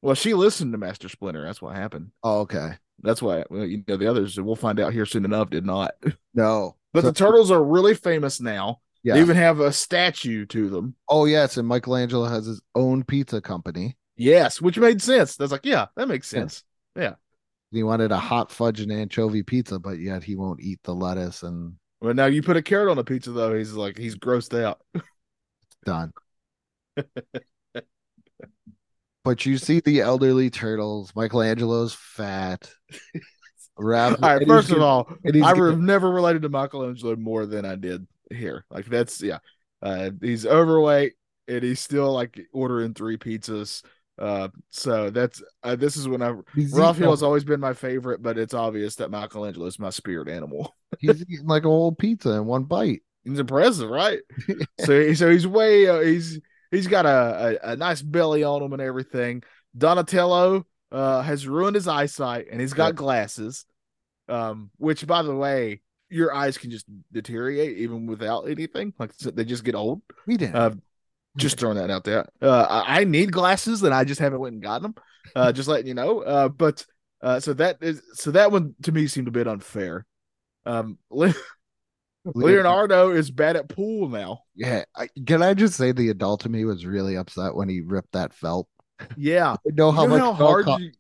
Well, she listened to Master Splinter. That's what happened. oh, okay. That's why well, you know the others we'll find out here soon enough did not. No. But So- the turtles are really famous now. yeah. They even have a statue to them. oh yes, and Michelangelo has his own pizza company. Yes, which made sense. That's like, yeah, that makes sense. Yeah. sense. He wanted a hot fudge and anchovy pizza, but yet he won't eat the lettuce and But now you put a carrot on a pizza though, he's like he's grossed out. done. but you see the elderly turtles. Michelangelo's fat. Raph- All right, first of all, I have never related to Michelangelo more than I did here. Like that's yeah. Uh he's overweight and he's still like ordering three pizzas. Uh, so that's uh, this is when I He's Raphael's eating, always been my favorite, but it's obvious that Michelangelo is my spirit animal. he's eating like a whole pizza in one bite. He's impressive, right? so so he's way uh, he's he's got a, a a nice belly on him and everything. Donatello uh has ruined his eyesight and he's got Yep. glasses. Um, which by the way, your eyes can just deteriorate even without anything. Like they just get old. We didn't. Uh, just throwing that out there. Uh, I, need glasses and I just haven't went and gotten them. Uh, just letting you know. Uh, but uh, so that is so that one to me seemed a bit unfair. Um, Leonardo is bad at pool now. Yeah. I, can I just say the adult to me was really upset when he ripped that felt? Yeah, I know how you know much how hard you,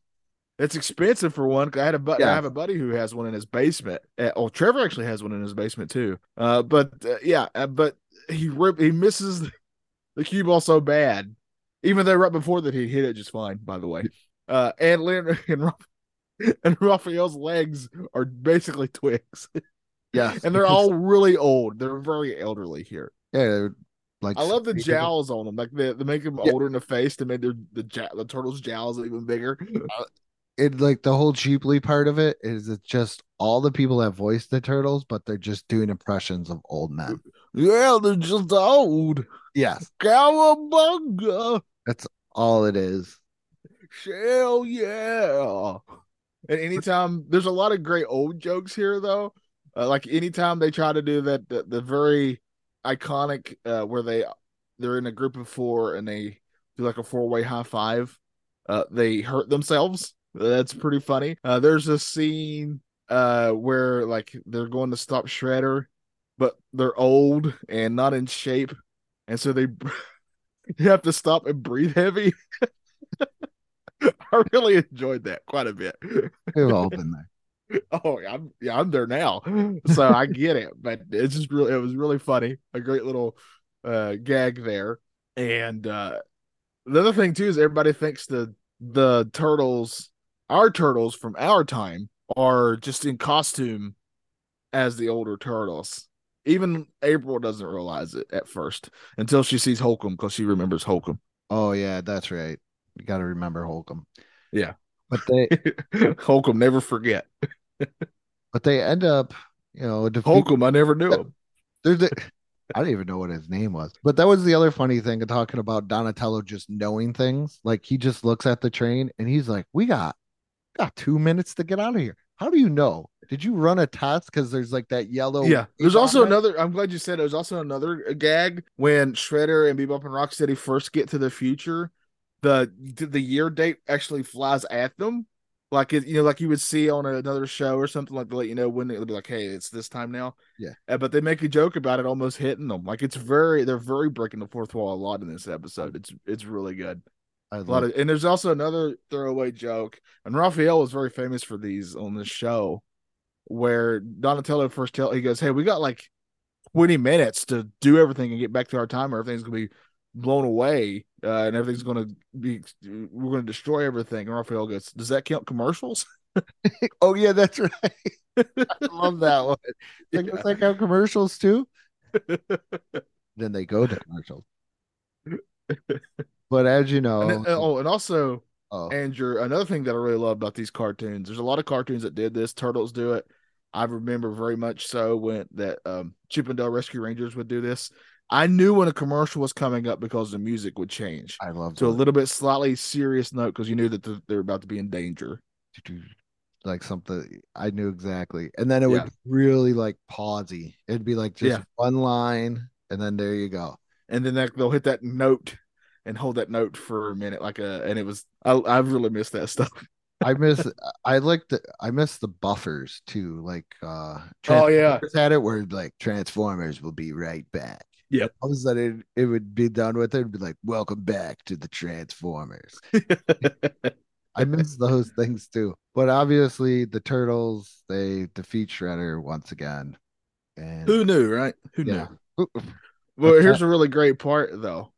it's expensive for one. I had a buddy. I have a buddy who has one in his basement. Uh, oh, Trevor actually has one in his basement too. Uh, but uh, yeah, uh, but he rip he misses the, the cue ball so bad. Even though right before that he hit it just fine. By the way, uh, and Leonard and, and Raphael's legs are basically twigs, Yes. and they're all really old. They're very elderly here. yeah, like I love the jowls on them. Like they, they make them Yeah. older in the face to make their the the turtles' jowls even bigger. it like the whole cheaply part of it is it's just all the people that voice the turtles, but they're just doing impressions of old men. Yeah, they're just old. Yes, Cowabunga. That's all it is. Hell yeah. And anytime there's a lot of great old jokes here though. Uh, like anytime they try to do that the, the very iconic uh where they they're in a group of four and they do like a four-way high five, uh they hurt themselves. That's pretty funny. Uh there's a scene uh where like they're going to stop Shredder, but they're old and not in shape. And so they you have to stop and breathe heavy. I really enjoyed that quite a bit. We've all been there. Oh, I'm yeah, I'm there now, so I get it. But it's just really, it was really funny. A great little uh gag there. And uh the other thing too is everybody thinks the the turtles, our turtles from our time, are just in costume as the older turtles. Even April doesn't realize it at first until she sees Hokum because she remembers Hokum. Oh yeah, that's right. You got to remember Hokum. Yeah. But they Hokum, never forget. but they end up, you know, defeat, Hokum, I never knew him. there's a, I don't even know what his name was. But that was the other funny thing of talking about Donatello just knowing things. Like he just looks at the train and he's like, "We got got 2 minutes to get out of here." How do you know? Did you run a test cuz there's like that yellow Yeah, there's also it? another. I'm glad you said it. There's also another gag when Shredder and Bebop and Rocksteady first get to the future. The the year date actually flies at them, like it, you know, like you would see on another show or something like to let you know when it'll be like, hey, it's this time now. Yeah. Uh, but they make a joke about it almost hitting them. Like it's very, they're very breaking the fourth wall a lot in this episode. It's it's really good. I A lot of, and there's also another throwaway joke, and Raphael was very famous for these on this show, where Donatello first tell he goes, "Hey, we got like 20 minutes to do everything and get back to our time, or everything's gonna be blown away, uh, and everything's gonna be we're gonna destroy everything." And Raphael goes, "Does that count commercials?" Oh yeah, that's right. I love that one. Like it's like our commercials too. then they go to commercials. But as you know, And oh, and also oh, Andrew, another thing that I really love about these cartoons, there's a lot of cartoons that did this. Turtles do it. I remember very much so when that um, Chip and Dale Rescue Rangers would do this. I knew when a commercial was coming up because the music would change I love to a little bit slightly serious note because you knew that th- they're about to be in danger. like something I knew exactly. And then it would really like pausey. It'd be like just Yeah. one line, and then there you go. And then that, they'll hit that note and hold that note for a minute, like a. And it was I I really missed that stuff. I miss I like the I miss the buffers too. Like uh Oh, yeah. Transformers had it where like Transformers will be right back. Yep. All of a sudden it, it would be done with it and be like, Welcome back to the Transformers. I miss those things too. But obviously the turtles they defeat Shredder once again. And Who knew, right? Who knew? Well, here's a really great part though.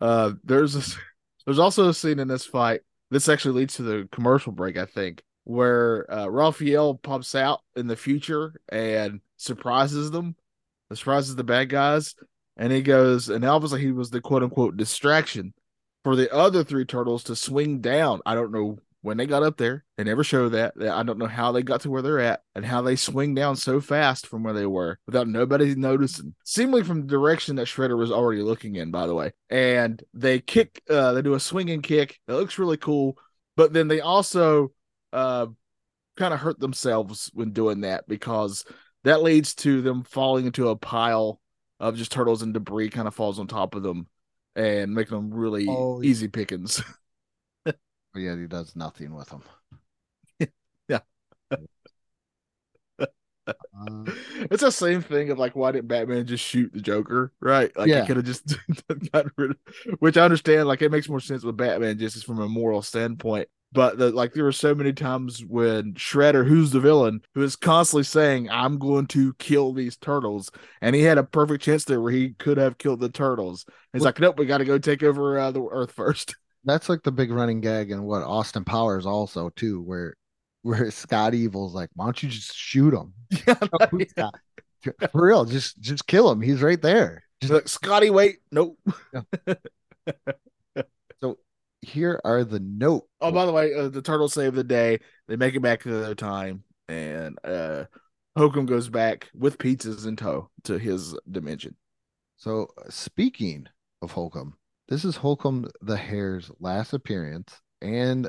Uh, there's this, there's also a scene in this fight. This actually leads to the commercial break, I think, where uh, Raphael pops out in the future and surprises them, surprises the bad guys, and he goes, and obviously he was the quote unquote distraction for the other three turtles to swing down. I don't know when they got up there. They never show that. I don't know how they got to where they're at and how they swing down so fast from where they were without nobody noticing. Seemingly from the direction that Shredder was already looking in, by the way. And they kick, uh, they do a swinging kick. It looks really cool. But then they also uh, kind of hurt themselves when doing that because that leads to them falling into a pile of just turtles and debris kind of falls on top of them and making them really Oh, easy pickings. But yet he does nothing with them. Yeah. Uh, it's the same thing of like why didn't Batman just shoot the Joker, right? Like Yeah. he could have just got rid of which I understand, like it makes more sense with Batman just from a moral standpoint. But the, like there were so many times when Shredder, who's the villain, who is constantly saying, I'm going to kill these turtles. And he had a perfect chance there where he could have killed the turtles. He's Well- like, Nope, we gotta go take over uh, the earth first. that's like the big running gag and what Austin Powers also too, where where Scott Evil's like, why don't you just shoot him? Yeah. For real, just just kill him. He's right there. He's like, Scotty, wait, nope. Here are the note. Oh, by the way, uh, the turtles save the day. They make it back to their time, and uh Hokum goes back with pizzas in tow to his dimension. So speaking of Hokum, this is Hokum the Hare's last appearance and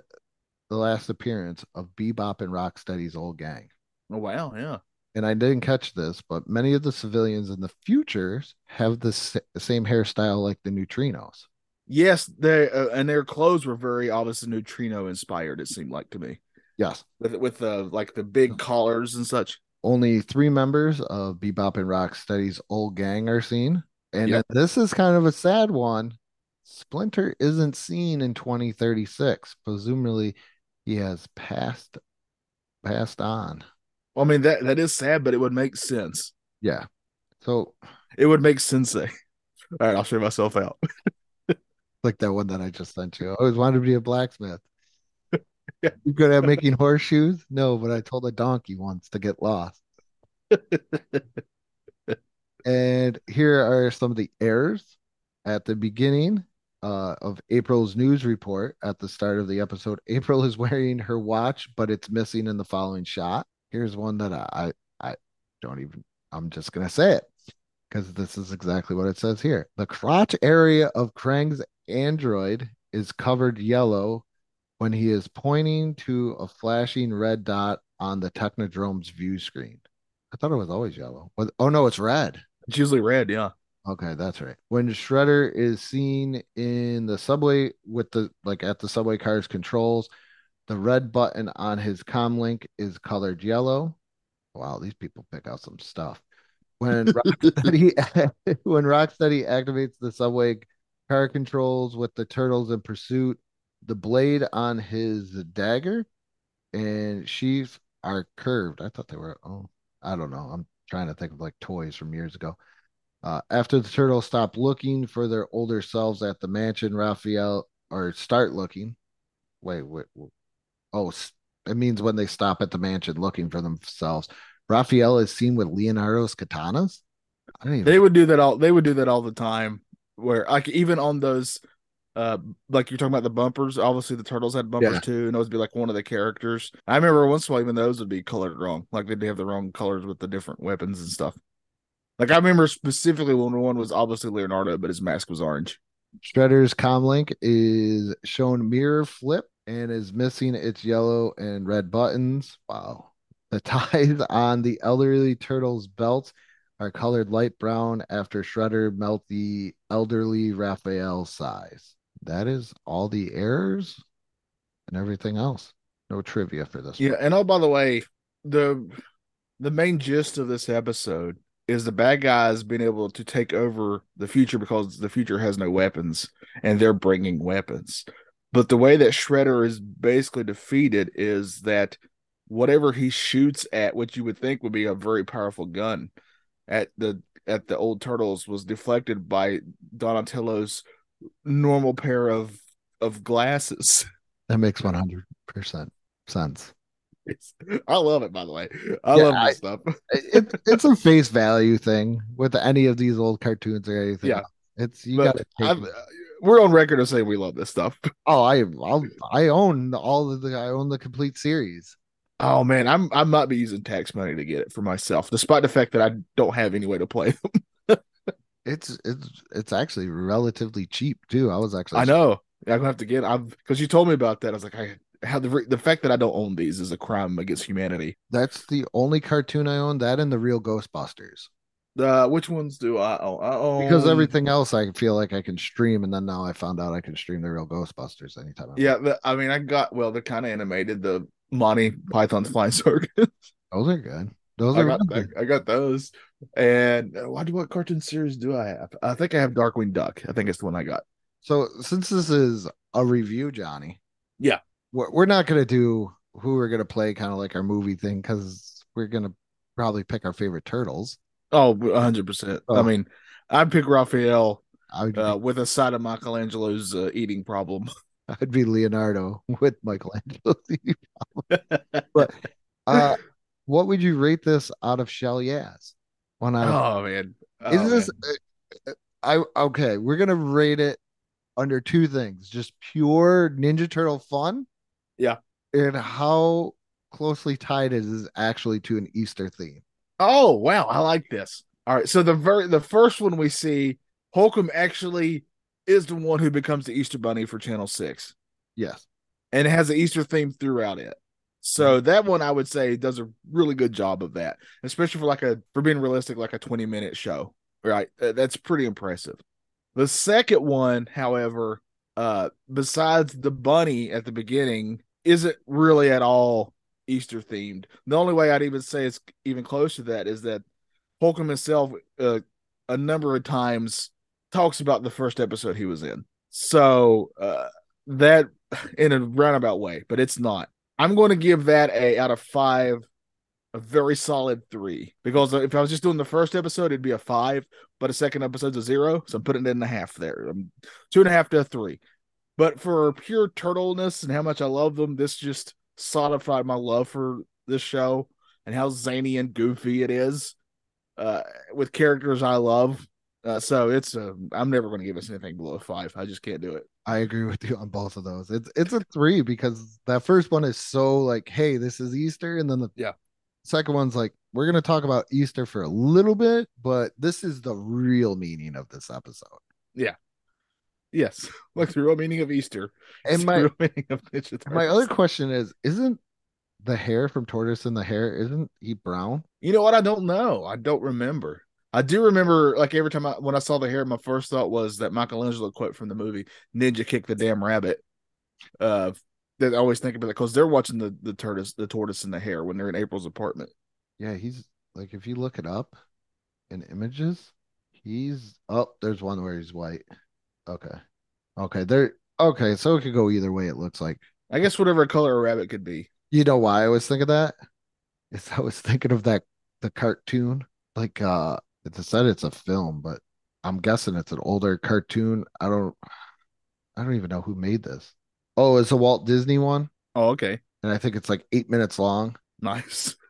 the last appearance of Bebop and Rocksteady's old gang. Oh wow, yeah. And I didn't catch this, but many of the civilians in the futures have the sa- same hairstyle like the neutrinos. Yes, they uh, and their clothes were very obviously neutrino inspired. It seemed like to me Yes. with with the like the big collars and such. Only three members of Bebop and Rocksteady's old gang are seen. And Yep. this is kind of a sad one. Splinter isn't seen in 2036. Presumably he has passed passed on. Well, I mean that that is sad, but it would make sense. Yeah. So It would make sense. All right, I'll show myself out. like that one that I just sent you. I always wanted to be a blacksmith. Yeah. You good at making horseshoes? No, but I told a donkey once to get lost. And here are some of the errors at the beginning uh, of April's news report at the start of the episode. April is wearing her watch, but it's missing in the following shot. Here's one that I I, I don't even. I'm just gonna say it because this is exactly what it says here. The crotch area of Krang's android is covered yellow when he is pointing to a flashing red dot on the Technodrome's view screen. I thought it was always yellow. Was- Oh no, it's red. It's usually red, yeah. Okay, that's right. When Shredder is seen in the subway with the like at the subway car's controls, the red button on his comlink is colored yellow. Wow, these people pick out some stuff. When Rocksteady when Rocksteady activates the subway car controls with the turtles in pursuit, the blade on his dagger and sheath are curved. I thought they were oh, I don't know. I'm trying to think of like toys from years ago. Uh, after the turtles stop looking for their older selves at the mansion, Raphael or start looking. Wait, wait, wait. oh, it means when they stop at the mansion looking for themselves. Raphael is seen with Leonardo's katanas. I don't even. They would do that all. They would do that all the time. Where like even on those, uh, like you're talking about the bumpers. Obviously, the turtles had bumpers Yeah. too, and those would be like one of the characters. I remember once in a while, even those would be colored wrong. Like they'd have the wrong colors with the different weapons and stuff. Like I remember specifically when one was obviously Leonardo, but his mask was orange. Shredder's comlink is shown mirror flip and is missing its yellow and red buttons. Wow. The ties on the elderly turtle's belt are colored light brown after Shredder melt the elderly Raphael's size. That is all the errors and everything else. No trivia for this Yeah, one. and oh by the way, the the main gist of this episode is the bad guys being able to take over the future because the future has no weapons and they're bringing weapons. But the way that Shredder is basically defeated is that whatever he shoots at, which you would think would be a very powerful gun, at the at the old turtles was deflected by Donatello's normal pair of of glasses. That makes 100% sense. It's, I love it, by the way. I Yeah, love I- this stuff. It, it's a face value thing with any of these old cartoons or anything. Yeah. It's you got to take I've, it. we're on record of saying we love this stuff. Oh, I I'll, I own all of the I own the complete series. Oh man, I'm I might be using tax money to get it for myself, despite the fact that I don't have any way to play them. It's it's it's actually relatively cheap too. I was actually I know I'm gonna have to get. I've because you told me about that. I was like, I how the the fact that I don't own these is a crime against humanity. That's the only cartoon I own. That and the real Ghostbusters. Uh, which ones do I own? I own Because everything else I feel like I can stream, and then now I found out I can stream the real Ghostbusters anytime. I. Yeah, the, I mean, I got well. They're kind of animated. The Monty Python's Flying Circus. those are good. Those I are got good. I got those. And uh, what what cartoon series do I have? I think I have Darkwing Duck. I think it's the one I got. So since this is a review, Johnny, Yeah. we're, we're not gonna do who we're gonna play, kind of like our movie thing, because we're gonna probably pick our favorite turtles. Oh, 100 percent. I Oh. mean, I'd pick Raphael uh, with a side of Michelangelo's uh, eating problem. I'd be Leonardo with Michelangelo. but uh, what would you rate this out of Shell Yaz? One out of Oh man, is Oh, this man. uh, I okay, we're gonna rate it under two things, just pure Ninja Turtle fun. Yeah. And how closely tied it is actually to an Easter theme. Oh wow, I like this. All right, so the very the first one we see, Hokum actually is the one who becomes the Easter Bunny for Channel Six, Yes. and it has an Easter theme throughout it. So that one I would say does a really good job of that, especially for like a for being realistic, like a twenty minute show. Right, that's pretty impressive. The second one, however, uh, besides the bunny at the beginning, isn't really at all Easter themed. The only way I'd even say it's even close to that is that Hokum himself, uh, a number of times, talks about the first episode he was in. So uh, that in a roundabout way, but it's not. I'm going to give that a out of five, a very solid three. Because if I was just doing the first episode, it'd be a five, but a second episode's a zero, so I'm putting it in a half there. I'm two and a half to a three. But for pure turtleness and how much I love them, this just solidified my love for this show and how zany and goofy it is uh, with characters I love. Uh, so it's a, I'm never going to give us anything below a five. I just can't do it. I agree with you on both of those. It's it's a three because that first one is so like, hey, this is Easter, and then the Yeah. second one's like, we're gonna talk about Easter for a little bit, but this is the real meaning of this episode. Yeah. Yes, like the real meaning of Easter. And my real meaning of my other question is, isn't the hare from Tortoise and the hare, isn't he brown? You know what? I don't know. I don't remember. I do remember, like every time I when I saw the hare, my first thought was that Michelangelo quote from the movie "Ninja kick the damn rabbit." Uh, that I always think about it because they're watching the the tortoise, the tortoise and the hare when they're in April's apartment. Yeah, he's like if you look it up in images, he's oh, there's one where he's white. Okay. Okay, there okay, so it could go either way, it looks like. I guess whatever color a rabbit could be. You know why I always was thinking that? Is I was thinking of that the cartoon. Like uh it said it's a film, but I'm guessing it's an older cartoon. I don't I don't even know who made this. Oh, it's a Walt Disney one, Oh, okay, and I think it's like eight minutes long. nice.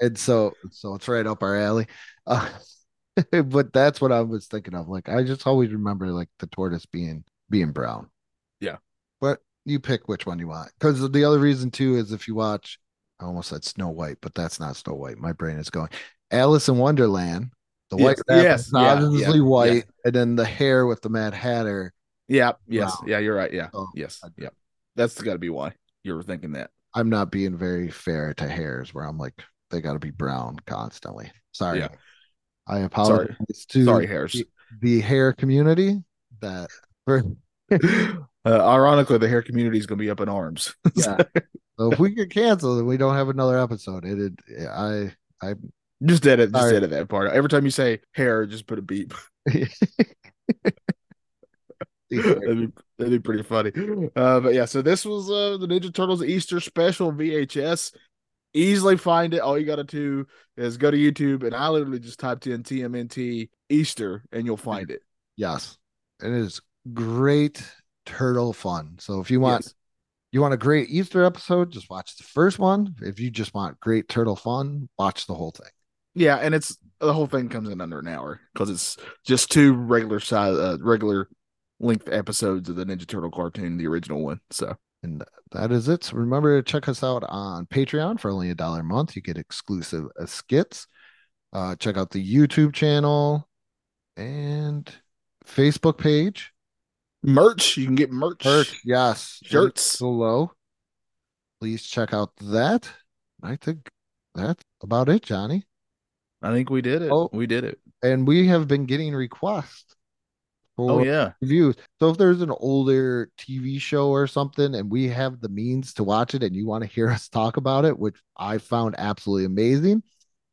And so so it's right up our alley. Uh, but that's what I was thinking of. Like I just always remember like the tortoise being being brown. Yeah. But you pick which one you want. Because the other reason too is if you watch I almost said Snow White, but that's not Snow White. My brain is going. Alice in Wonderland. The Yes, white rabbit yes, is yeah, obviously yeah, white, yeah. and then the hare with the Mad Hatter. Yeah, yes, Wow. yeah, you're right. Yeah, Oh, yes, yeah. That's got to be why you were thinking that. I'm not being very fair to hares where I'm like, they gotta be brown constantly. Sorry. Yeah. I apologize to Sorry, hares. the, the hare community that Uh, ironically, the hare community is going to be up in arms. yeah. so if we get canceled and we don't have another episode, it, it I I just edit, just Sorry. edit that part. Every time you say hair, just put a beep. that'd, be, that'd be pretty funny. Uh, but yeah, so this was uh, the Ninja Turtles Easter special VHS. Easily find it. All you got to do is go to YouTube, and I literally just typed in TMNT Easter, and you'll find it. yes, it is great turtle fun. So if you want Yes. you want a great Easter episode, just watch the first one. If you just want great turtle fun, watch the whole thing. Yeah, and it's the whole thing comes in under an hour because it's just two regular size, uh, regular length episodes of the Ninja Turtle cartoon, the original one. So And that is it. So remember to check us out on Patreon for only a dollar a month. You get exclusive uh, skits. Uh, check out the YouTube channel and Facebook page. merch, you can get merch, Merch, yes. shirts. below. Please check out that. I think that's about it, Johnny. I think we did it. Oh. we did it. And we have been getting requests for Oh yeah. reviews. So if there's an older TV show or something and we have the means to watch it and you want to hear us talk about it, which I found absolutely amazing.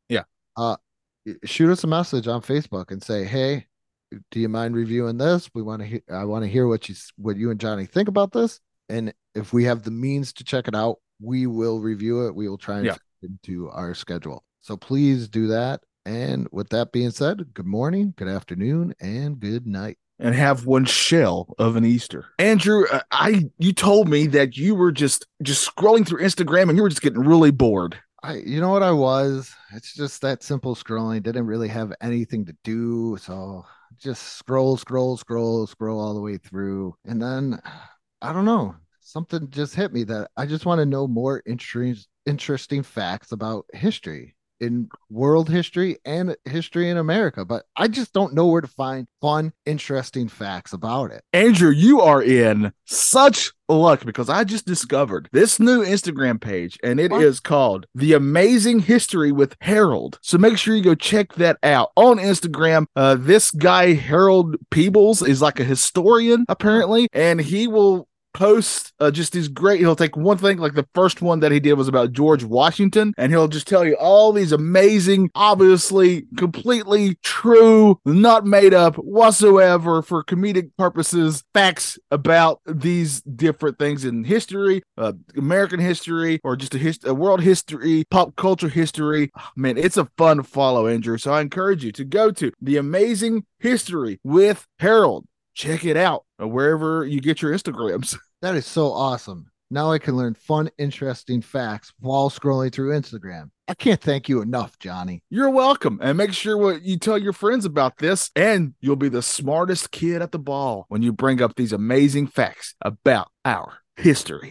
Yeah. Uh shoot us a message on Facebook and say, "Hey, do you mind reviewing this? We want to hear I want to hear what you what you and Johnny think about this." And if we have the means to check it out, we will review it. We will try and Yeah. into our schedule. So please do that. And with that being said, good morning, good afternoon, and good night. and have one shell of an Easter. Andrew, uh, I you told me that you were just just scrolling through Instagram and you were just getting really bored. I, you know what I was? It's just that simple scrolling. Didn't really have anything to do, so just scroll, scroll, scroll, scroll all the way through, and then I don't know. Something just hit me that I just want to know more interesting, interesting facts about history in world history and history in America. But I just don't know where to find fun, interesting facts about it. Andrew, you are in such luck because I just discovered this new Instagram page and it is What? called The Amazing History with Harold. So make sure you go check that out on Instagram. Uh, this guy, Harold Peebles, is like a historian apparently, and he will post uh, just these great he'll take one thing like the first one that he did was about george washington and he'll just tell you all these amazing obviously completely true not made up whatsoever for comedic purposes facts about these different things in history uh, american history or just a, hist- a world history pop culture history. Ah, man it's a fun follow andrew so i encourage you to go to the amazing history with harold check it out wherever you get your instagrams That is so awesome. Now I can learn fun, interesting facts while scrolling through Instagram. I can't thank you enough, Johnny. You're welcome. And make sure what you tell your friends about this, and you'll be the smartest kid at the ball when you bring up these amazing facts about our history.